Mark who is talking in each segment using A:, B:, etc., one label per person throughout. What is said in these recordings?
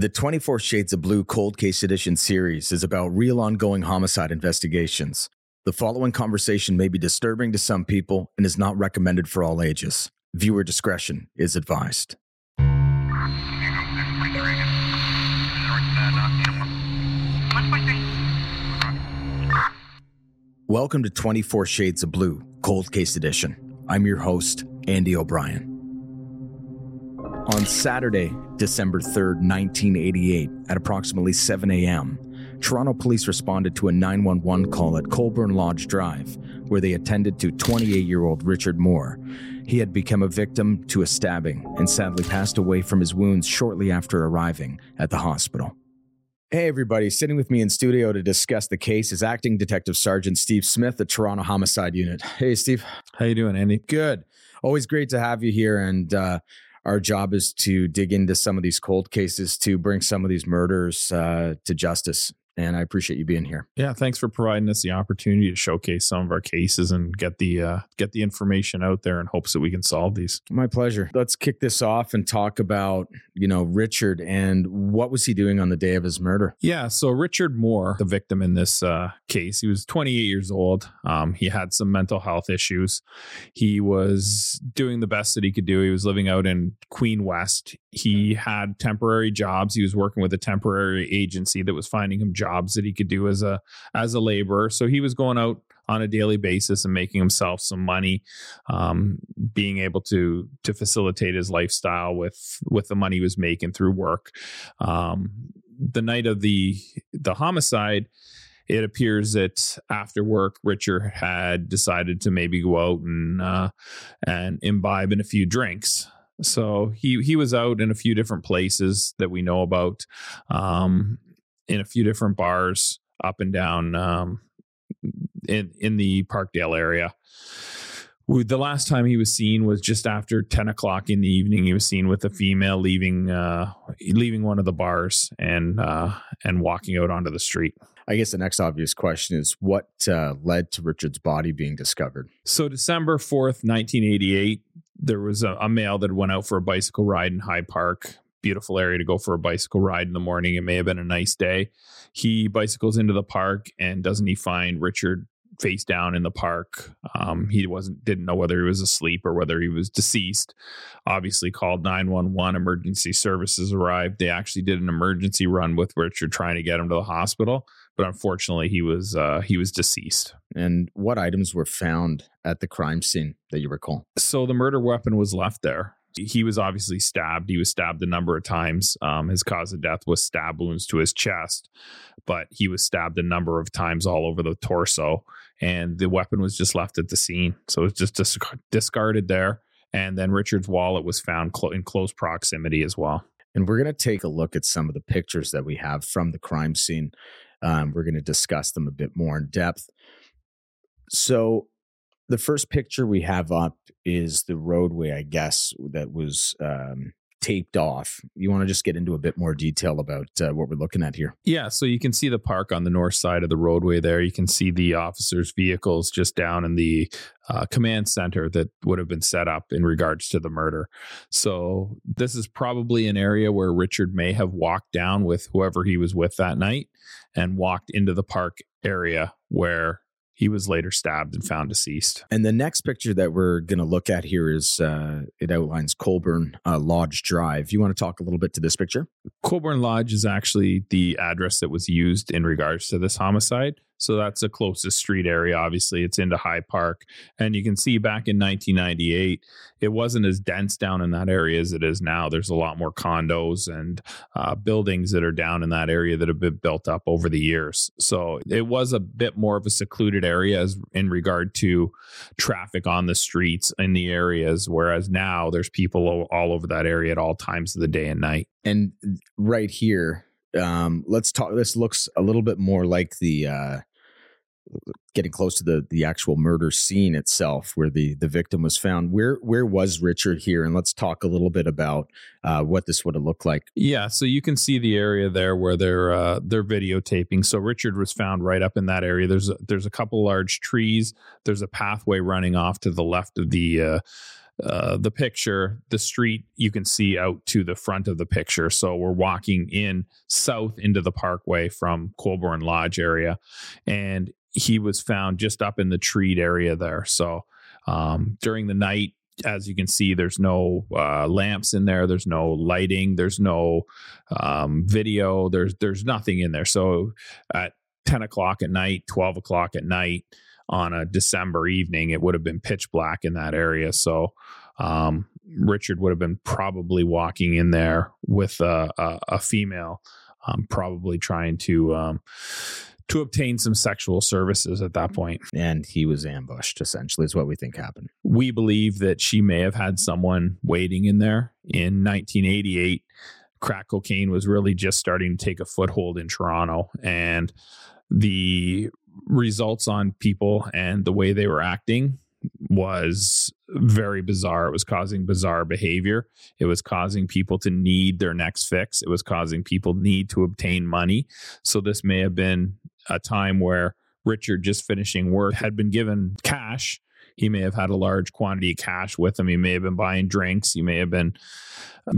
A: The 24 Shades of Blue Cold Case Edition series is about real ongoing homicide investigations. The following conversation may be disturbing to some people and is not recommended for all ages. Viewer discretion is advised. Welcome to 24 Shades of Blue Cold Case Edition. I'm your host, Andy O'Brien. On Saturday, December 3rd, 1988, at approximately 7 a.m., Toronto police responded to a 911 call at Colborne Lodge Drive, where they attended to 28 year old Richard Moore. He had become a victim to a stabbing and sadly passed away from his wounds shortly after arriving at the hospital. Hey, everybody. Sitting with me in studio to discuss the case is Acting Detective Sergeant Steve Smith, the Toronto Homicide Unit. Hey, Steve.
B: How you doing, Andy?
A: Good. Always great to have you here. And uh, our job is to dig into some of these cold cases to bring some of these murders uh, to justice and I appreciate you being here.
B: Yeah, thanks for providing us the opportunity to showcase some of our cases and get the uh, get the information out there in hopes that we can solve these.
A: My pleasure. Let's kick this off and talk about you know Richard and what was he doing on the day of his murder?
B: Yeah, so Richard Moore, the victim in this uh, case, he was 28 years old. Um, he had some mental health issues. He was doing the best that he could do. He was living out in Queen West. He had temporary jobs. He was working with a temporary agency that was finding him jobs that he could do as a as a laborer. So he was going out on a daily basis and making himself some money, um, being able to to facilitate his lifestyle with with the money he was making through work. Um, the night of the the homicide, it appears that after work, Richard had decided to maybe go out and uh, and imbibe in a few drinks. So he he was out in a few different places that we know about. Um, in a few different bars up and down um, in in the Parkdale area. The last time he was seen was just after ten o'clock in the evening. He was seen with a female leaving uh, leaving one of the bars and uh, and walking out onto the street.
A: I guess the next obvious question is what uh, led to Richard's body being discovered.
B: So December fourth, nineteen eighty eight, there was a, a male that went out for a bicycle ride in High Park beautiful area to go for a bicycle ride in the morning. It may have been a nice day. He bicycles into the park and doesn't he find Richard face down in the park. Um, he wasn't didn't know whether he was asleep or whether he was deceased. Obviously, called nine one one. Emergency services arrived. They actually did an emergency run with Richard, trying to get him to the hospital. But unfortunately, he was uh, he was deceased.
A: And what items were found at the crime scene that you recall?
B: So the murder weapon was left there. He was obviously stabbed. He was stabbed a number of times. Um, his cause of death was stab wounds to his chest, but he was stabbed a number of times all over the torso, and the weapon was just left at the scene. So it's just dis- discarded there. And then Richard's wallet was found in close proximity as well.
A: And we're going to take a look at some of the pictures that we have from the crime scene. Um, we're going to discuss them a bit more in depth. So, the first picture we have up is the roadway, I guess, that was um, taped off. You want to just get into a bit more detail about uh, what we're looking at here?
B: Yeah, so you can see the park on the north side of the roadway there. You can see the officers' vehicles just down in the uh, command center that would have been set up in regards to the murder. So this is probably an area where Richard may have walked down with whoever he was with that night and walked into the park area where he was later stabbed and found deceased.
A: And the next picture that we're going to look at here is uh, it outlines Colborne uh, Lodge Drive. You want to talk a little bit to this picture?
B: Colborne Lodge is actually the address that was used in regards to this homicide. So that's the closest street area. Obviously, it's into High Park. And you can see back in 1998, it wasn't as dense down in that area as it is now. There's a lot more condos and uh, buildings that are down in that area that have been built up over the years. So it was a bit more of a secluded area as in regard to traffic on the streets in the areas. Whereas now there's people all over that area at all times of the day and night.
A: And right here, um, let's talk. This looks a little bit more like the uh, getting close to the the actual murder scene itself where the the victim was found. Where where was richard here? And let's talk a little bit about uh, what this would have looked like.
B: Yeah so you can see the area there where they're uh, they're videotaping. So richard was found right up in that area. There's a, there's a couple large trees. There's a pathway running off to the left of the uh, uh, the picture, the street you can see out to the front of the picture. So we're walking in south into the parkway from Colborne Lodge area, and he was found just up in the treed area there. So um, during the night, as you can see, there's no uh, lamps in there. There's no lighting. There's no um, video. There's there's nothing in there. So at 10 o'clock at night, 12 o'clock at night on a December evening, it would have been pitch black in that area. So um, Richard would have been probably walking in there with a, a, a female, um, probably trying to um, to obtain some sexual services at that point.
A: And he was ambushed, essentially, is what we think happened.
B: We believe that she may have had someone waiting in there. In 1988, crack cocaine was really just starting to take a foothold in Toronto. And the results on people and the way they were acting was very bizarre. It was causing bizarre behavior. It was causing people to need their next fix. It was causing people need to obtain money. So this may have been a time where Richard just finishing work had been given cash. He may have had a large quantity of cash with him. He may have been buying drinks. He may have been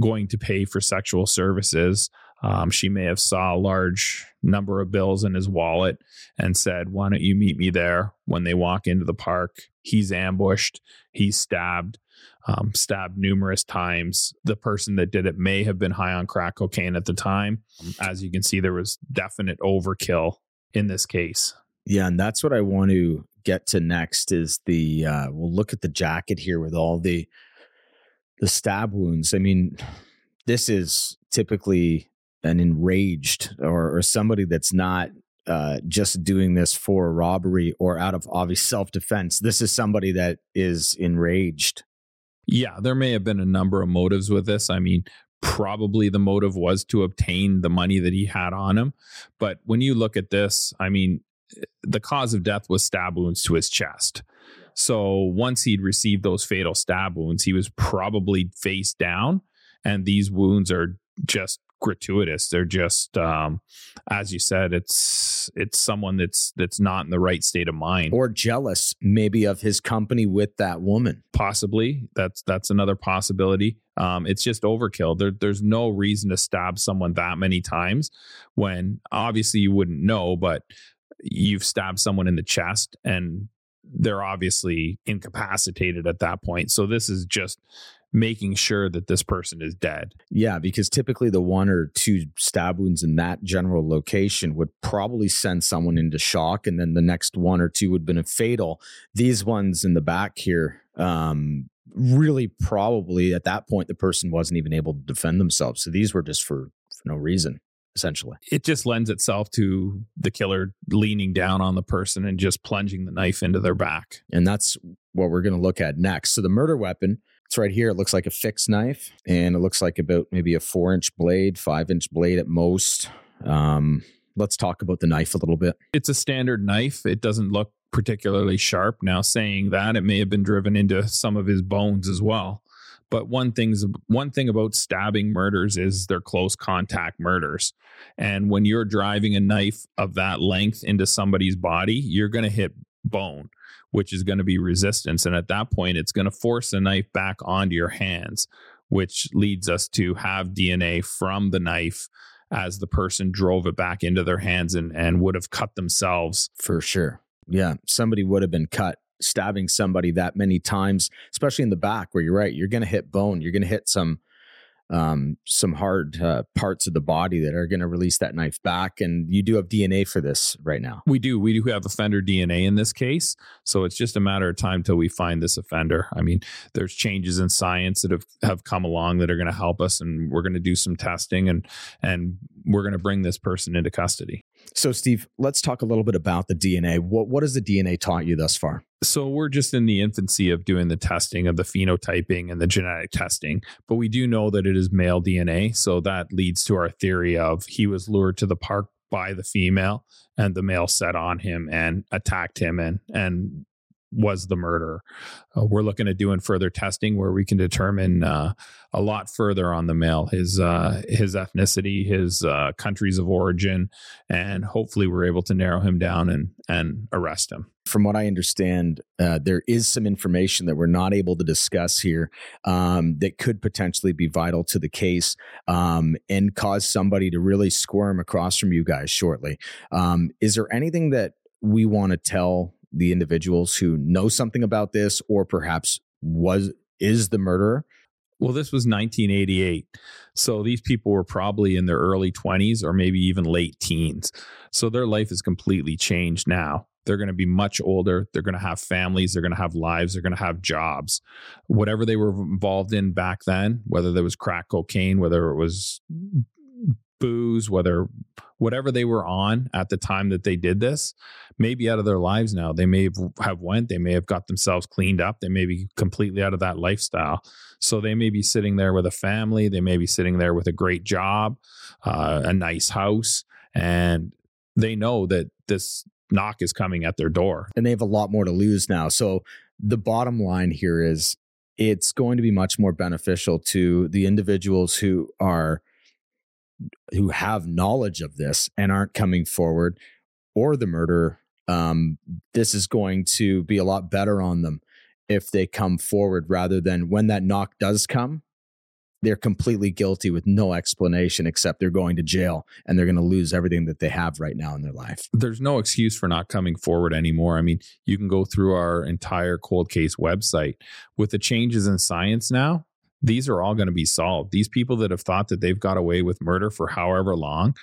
B: going to pay for sexual services. Um, she may have saw a large number of bills in his wallet and said, "Why don't you meet me there?" When they walk into the park, he's ambushed. He's stabbed. Um, stabbed numerous times. The person that did it may have been high on crack cocaine at the time. As you can see, there was definite overkill in this case.
A: Yeah, and that's what I want to get to next is the uh we'll look at the jacket here with all the the stab wounds. I mean, this is typically an enraged or, or somebody that's not uh, just doing this for robbery or out of obvious self defense. This is somebody that is enraged.
B: Yeah, there may have been a number of motives with this. I mean, probably the motive was to obtain the money that he had on him. But when you look at this, I mean, the cause of death was stab wounds to his chest. So once he'd received those fatal stab wounds, he was probably face down. And these wounds are just gratuitous. They're just, um, as you said, it's it's someone that's that's not in the right state of mind,
A: or jealous maybe of his company with that woman.
B: Possibly, that's that's another possibility. Um, it's just overkill. There, there's no reason to stab someone that many times when obviously you wouldn't know, but you've stabbed someone in the chest and they're obviously incapacitated at that point. So this is just making sure that this person is dead.
A: Yeah, because typically the one or two stab wounds in that general location would probably send someone into shock, and then the next one or two would have been a fatal. These ones in the back here, um, really probably at that point the person wasn't even able to defend themselves. So these were just for, for no reason essentially.
B: It just lends itself to the killer leaning down on the person and just plunging the knife into their back.
A: And that's what we're going to look at next. So the murder weapon it's right here. It looks like a fixed knife, and it looks like about maybe a four inch blade, five inch blade at most. Um, let's talk about the knife a little bit.
B: It's a standard knife. It doesn't look particularly sharp. Now, saying that, it may have been driven into some of his bones as well. But one thing's one thing about stabbing murders is they're close contact murders. And when you're driving a knife of that length into somebody's body, you're going to hit bone which is going to be resistance. And at that point, it's going to force the knife back onto your hands, which leads us to have DNA from the knife as the person drove it back into their hands and, and would have cut themselves.
A: For sure. Yeah. Somebody would have been cut stabbing somebody that many times, especially in the back where you're right. You're going to hit bone. You're going to hit some um, some hard uh, parts of the body that are going to release that knife back. And you do have DNA for this right now.
B: We do. We do have offender DNA in this case. So it's just a matter of time till we find this offender. I mean, there's changes in science that have, have come along that are going to help us, and we're going to do some testing and and we're going to bring this person into custody.
A: So, Steve, let's talk a little bit about the DNA. What what has the DNA taught you thus far?
B: So we're just in the infancy of doing the testing of the phenotyping and the genetic testing, but we do know that it is male DNA. So that leads to our theory of he was lured to the park by the female and the male set on him and attacked him and and was the murder. Uh, we're looking at doing further testing where we can determine uh, a lot further on the male, his uh, his ethnicity, his uh, countries of origin, and hopefully we're able to narrow him down and and arrest him.
A: From what I understand, uh, there is some information that we're not able to discuss here um, that could potentially be vital to the case um, and cause somebody to really squirm across from you guys shortly. Um, is there anything that we want to tell the individuals who know something about this or perhaps was is the murderer?
B: Well this was 1988 so these people were probably in their early 20s or maybe even late teens. So their life is completely changed now. They're going to be much older. They're going to have families. They're going to have lives. They're going to have jobs. Whatever they were involved in back then whether there was crack cocaine whether it was booze, whether whatever they were on at the time that they did this, maybe out of their lives now. They may have went, they may have got themselves cleaned up, they may be completely out of that lifestyle. So they may be sitting there with a family, they may be sitting there with a great job, uh, a nice house, and they know that this knock is coming at their door.
A: And they have a lot more to lose now. So the bottom line here is it's going to be much more beneficial to the individuals who are who have knowledge of this and aren't coming forward or the murderer um, this is going to be a lot better on them if they come forward rather than when that knock does come they're completely guilty with no explanation except they're going to jail and they're going to lose everything that they have right now in their life.
B: There's no excuse for not coming forward anymore. I mean, you can go through our entire cold case website with the changes in science now these are all going to be solved. These people that have thought that they've got away with murder for however long,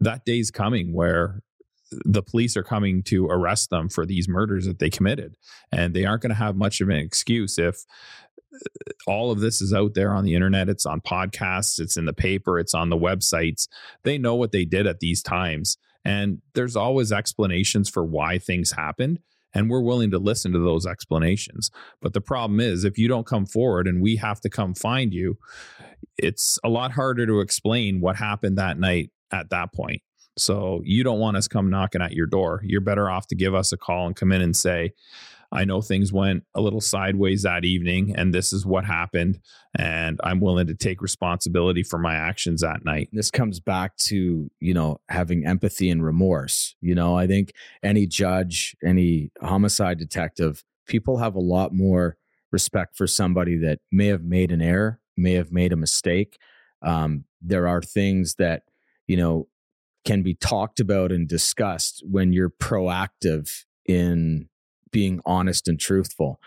B: that day's coming where the police are coming to arrest them for these murders that they committed. And they aren't going to have much of an excuse if uh, all of this is out there on the internet. It's on podcasts, it's in the paper, it's on the websites. They know what they did at these times. And there's always explanations for why things happened and we're willing to listen to those explanations. But the problem is, if you don't come forward and we have to come find you, it's a lot harder to explain what happened that night at that point. So you don't want us come knocking at your door. You're better off to give us a call and come in and say, I know things went a little sideways that evening, and this is what happened. And I'm willing to take responsibility for my actions that night.
A: This comes back to, you know, having empathy and remorse. You know, I think any judge, any homicide detective, people have a lot more respect for somebody that may have made an error, may have made a mistake. Um, there are things that, you know, can be talked about and discussed when you're proactive in being honest and truthful.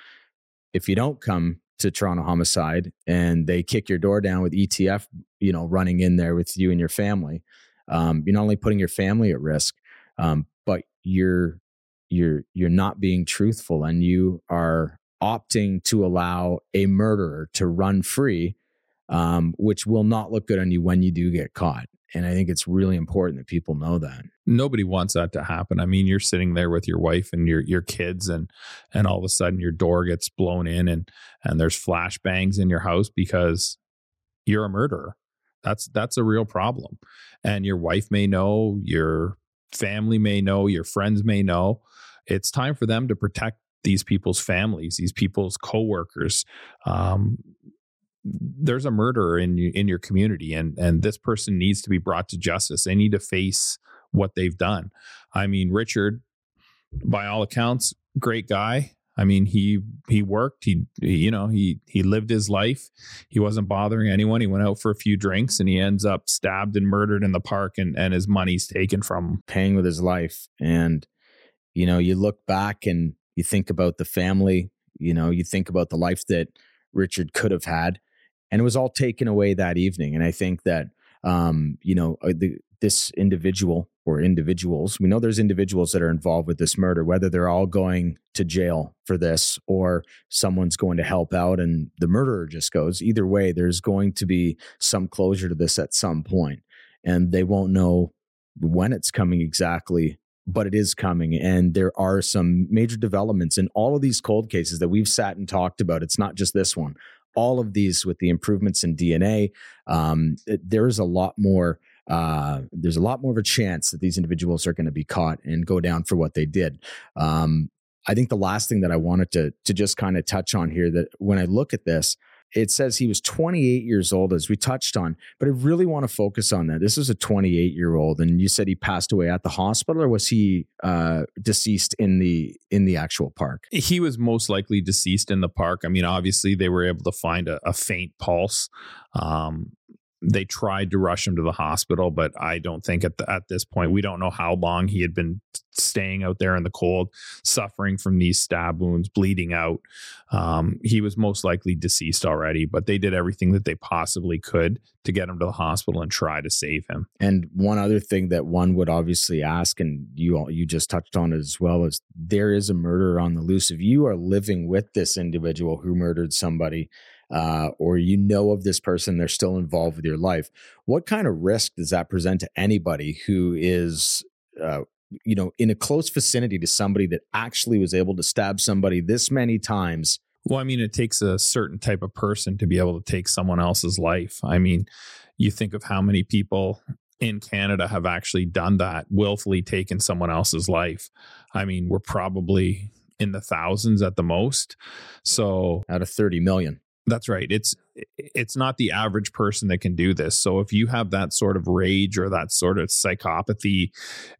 A: If you don't come to Toronto Homicide and they kick your door down with ETF, you know, running in there with you and your family, um, you're not only putting your family at risk, um, but you're you're you're not being truthful and you are opting to allow a murderer to run free, um, which will not look good on you when you do get caught. And I think it's really important that people know that.
B: Nobody wants that to happen. I mean, you're sitting there with your wife and your your kids and and all of a sudden your door gets blown in and and there's flashbangs in your house because you're a murderer. That's that's a real problem. And your wife may know, your family may know, your friends may know. It's time for them to protect these people's families, these people's coworkers. Um, there's a murderer in in your community and and this person needs to be brought to justice. They need to face what they've done. I mean richard by all accounts great guy. I mean he he worked. He, he, you know he he lived his life. He wasn't bothering anyone. He went out for a few drinks and he ends up stabbed and murdered in the park and and his money's taken from him.
A: Paying with his life. And you know you look back and you think about the family. You know you think about the life that richard could have had and it was all taken away that evening. And I think that um, you know uh, the, this individual or individuals, we know there's individuals that are involved with this murder, whether they're all going to jail for this or someone's going to help out and the murderer just goes. Either way, there's going to be some closure to this at some point, and they won't know when it's coming exactly but it is coming. And there are some major developments in all of these cold cases that we've sat and talked about. It's not just this one all of these with the improvements in DNA, um, there is a lot more. Uh, there's a lot more of a chance that these individuals are going to be caught and go down for what they did. Um, I think the last thing that I wanted to to just kind of touch on here that when I look at this, it says he was 28 years old, as we touched on, but I really want to focus on that. This was a 28 year old, and you said he passed away at the hospital, or was he uh, deceased in the in the actual park?
B: He was most likely deceased in the park. I mean, obviously they were able to find a, a faint pulse. Um, they tried to rush him to the hospital, but I don't think at the, at this point we don't know how long he had been staying out there in the cold, suffering from these stab wounds, bleeding out. Um, he was most likely deceased already, but they did everything that they possibly could to get him to the hospital and try to save him.
A: And one other thing that one would obviously ask, and you all, you just touched on it as well, is there is a murderer on the loose. If you are living with this individual who murdered somebody uh, or you know of this person, they're still involved with your life. What kind of risk does that present to anybody who is, uh, you know, in a close vicinity to somebody that actually was able to stab somebody this many times?
B: Well, I mean, it takes a certain type of person to be able to take someone else's life. I mean, you think of how many people in Canada have actually done that, willfully taken someone else's life. I mean, we're probably in the thousands at the most. So,
A: out of 30 million.
B: That's right. It's it's not the average person that can do this. So if you have that sort of rage or that sort of psychopathy,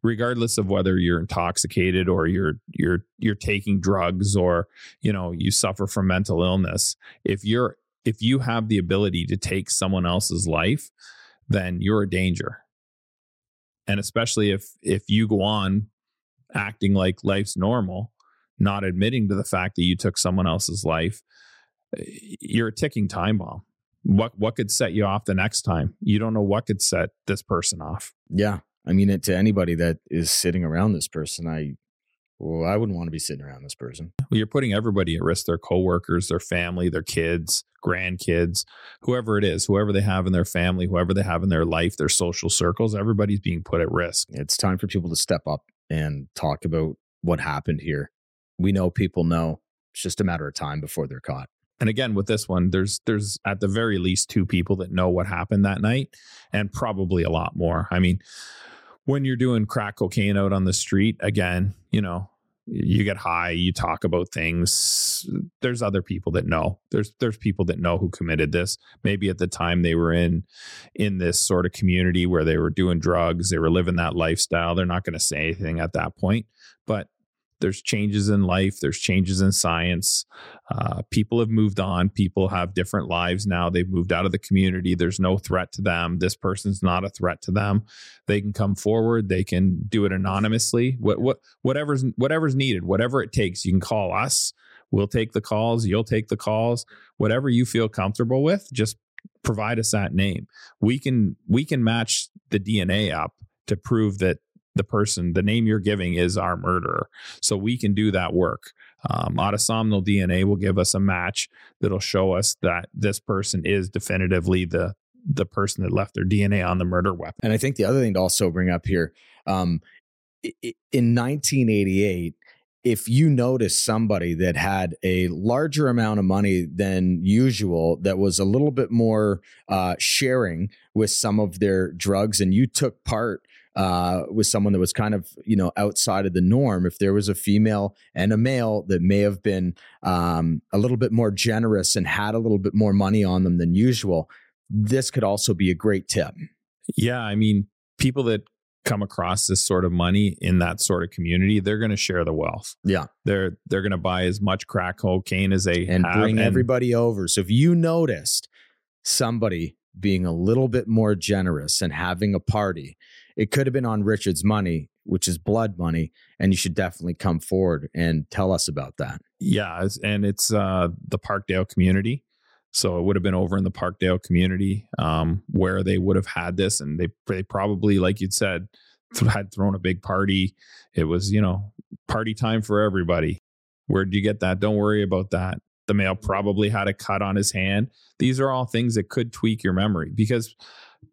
B: regardless of whether you're intoxicated or you're you're you're taking drugs or you know you suffer from mental illness, if you're if you have the ability to take someone else's life, then you're a danger. And especially if if you go on acting like life's normal, not admitting to the fact that you took someone else's life, you're a ticking time bomb. What what could set you off the next time? You don't know what could set this person off.
A: Yeah, I mean, it, to anybody that is sitting around this person, I well, I wouldn't want to be sitting around this person.
B: Well, you're putting everybody at risk: their coworkers, their family, their kids, grandkids, whoever it is, whoever they have in their family, whoever they have in their life, their social circles. Everybody's being put at risk.
A: It's time for people to step up and talk about what happened here. We know people know. It's just a matter of time before they're caught
B: and again with this one there's there's at the very least two people that know what happened that night and probably a lot more. I mean when you're doing crack cocaine out on the street again you know you get high you talk about things. There's other people that know. There's there's people that know who committed this. Maybe at the time they were in in this sort of community where they were doing drugs they were living that lifestyle. They're not going to say anything at that point. But there's changes in life there's changes in science uh, people have moved on people have different lives now they've moved out of the community there's no threat to them this person's not a threat to them. They can come forward they can do it anonymously what, what whatever's whatever's needed whatever it takes you can call us we'll take the calls you'll take the calls whatever you feel comfortable with just provide us that name. We can we can match the dna up to prove that the person, the name you're giving is our murderer. So we can do that work. Um, autosomal DNA will give us a match that'll show us that this person is definitively the the person that left their DNA on the murder weapon.
A: And I think the other thing to also bring up here, um, in 1988, if you notice somebody that had a larger amount of money than usual, that was a little bit more uh, sharing with some of their drugs, and you took part uh, with someone that was kind of you know outside of the norm. If there was a female and a male that may have been um, a little bit more generous and had a little bit more money on them than usual, this could also be a great tip.
B: Yeah, I mean, people that come across this sort of money in that sort of community, they're going to share the wealth.
A: Yeah,
B: they're they're going to buy as much crack cocaine as they
A: and
B: have
A: bring and everybody over. So if you noticed somebody being a little bit more generous and having a party it could have been on Richard's money, which is blood money, and you should definitely come forward and tell us about that.
B: Yeah, and it's uh, the Parkdale community. So it would have been over in the Parkdale community um, where they would have had this, and they they probably, like you'd said, had thrown a big party. It was you know party time for everybody. Where'd you get that? Don't worry about that. The male probably had a cut on his hand. These are all things that could tweak your memory because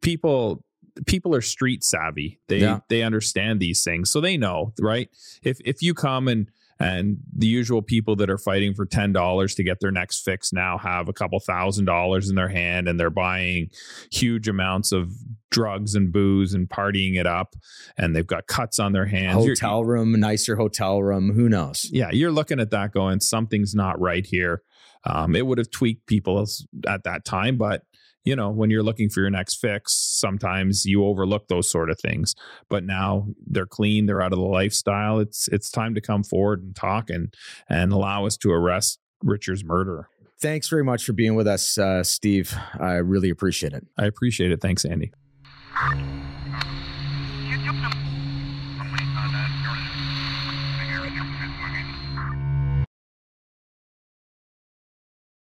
B: people people are street savvy. They yeah. they understand these things, so they know, right? If if you come and And the usual people that are fighting for $10 to get their next fix now have a couple thousand dollars in their hand and they're buying huge amounts of drugs and booze and partying it up and they've got cuts on their hands.
A: Hotel you're, room, nicer hotel room, who knows?
B: Yeah, you're looking at that going, something's not right here. Um, it would have tweaked people at that time, but you know, when you're looking for your next fix, sometimes you overlook those sort of things. But now they're clean, they're out of the lifestyle. It's it's time to come forward and talk and and allow us to arrest Richard's murderer.
A: Thanks very much for being with us, uh, Steve. I really appreciate it.
B: I appreciate it. Thanks, Andy.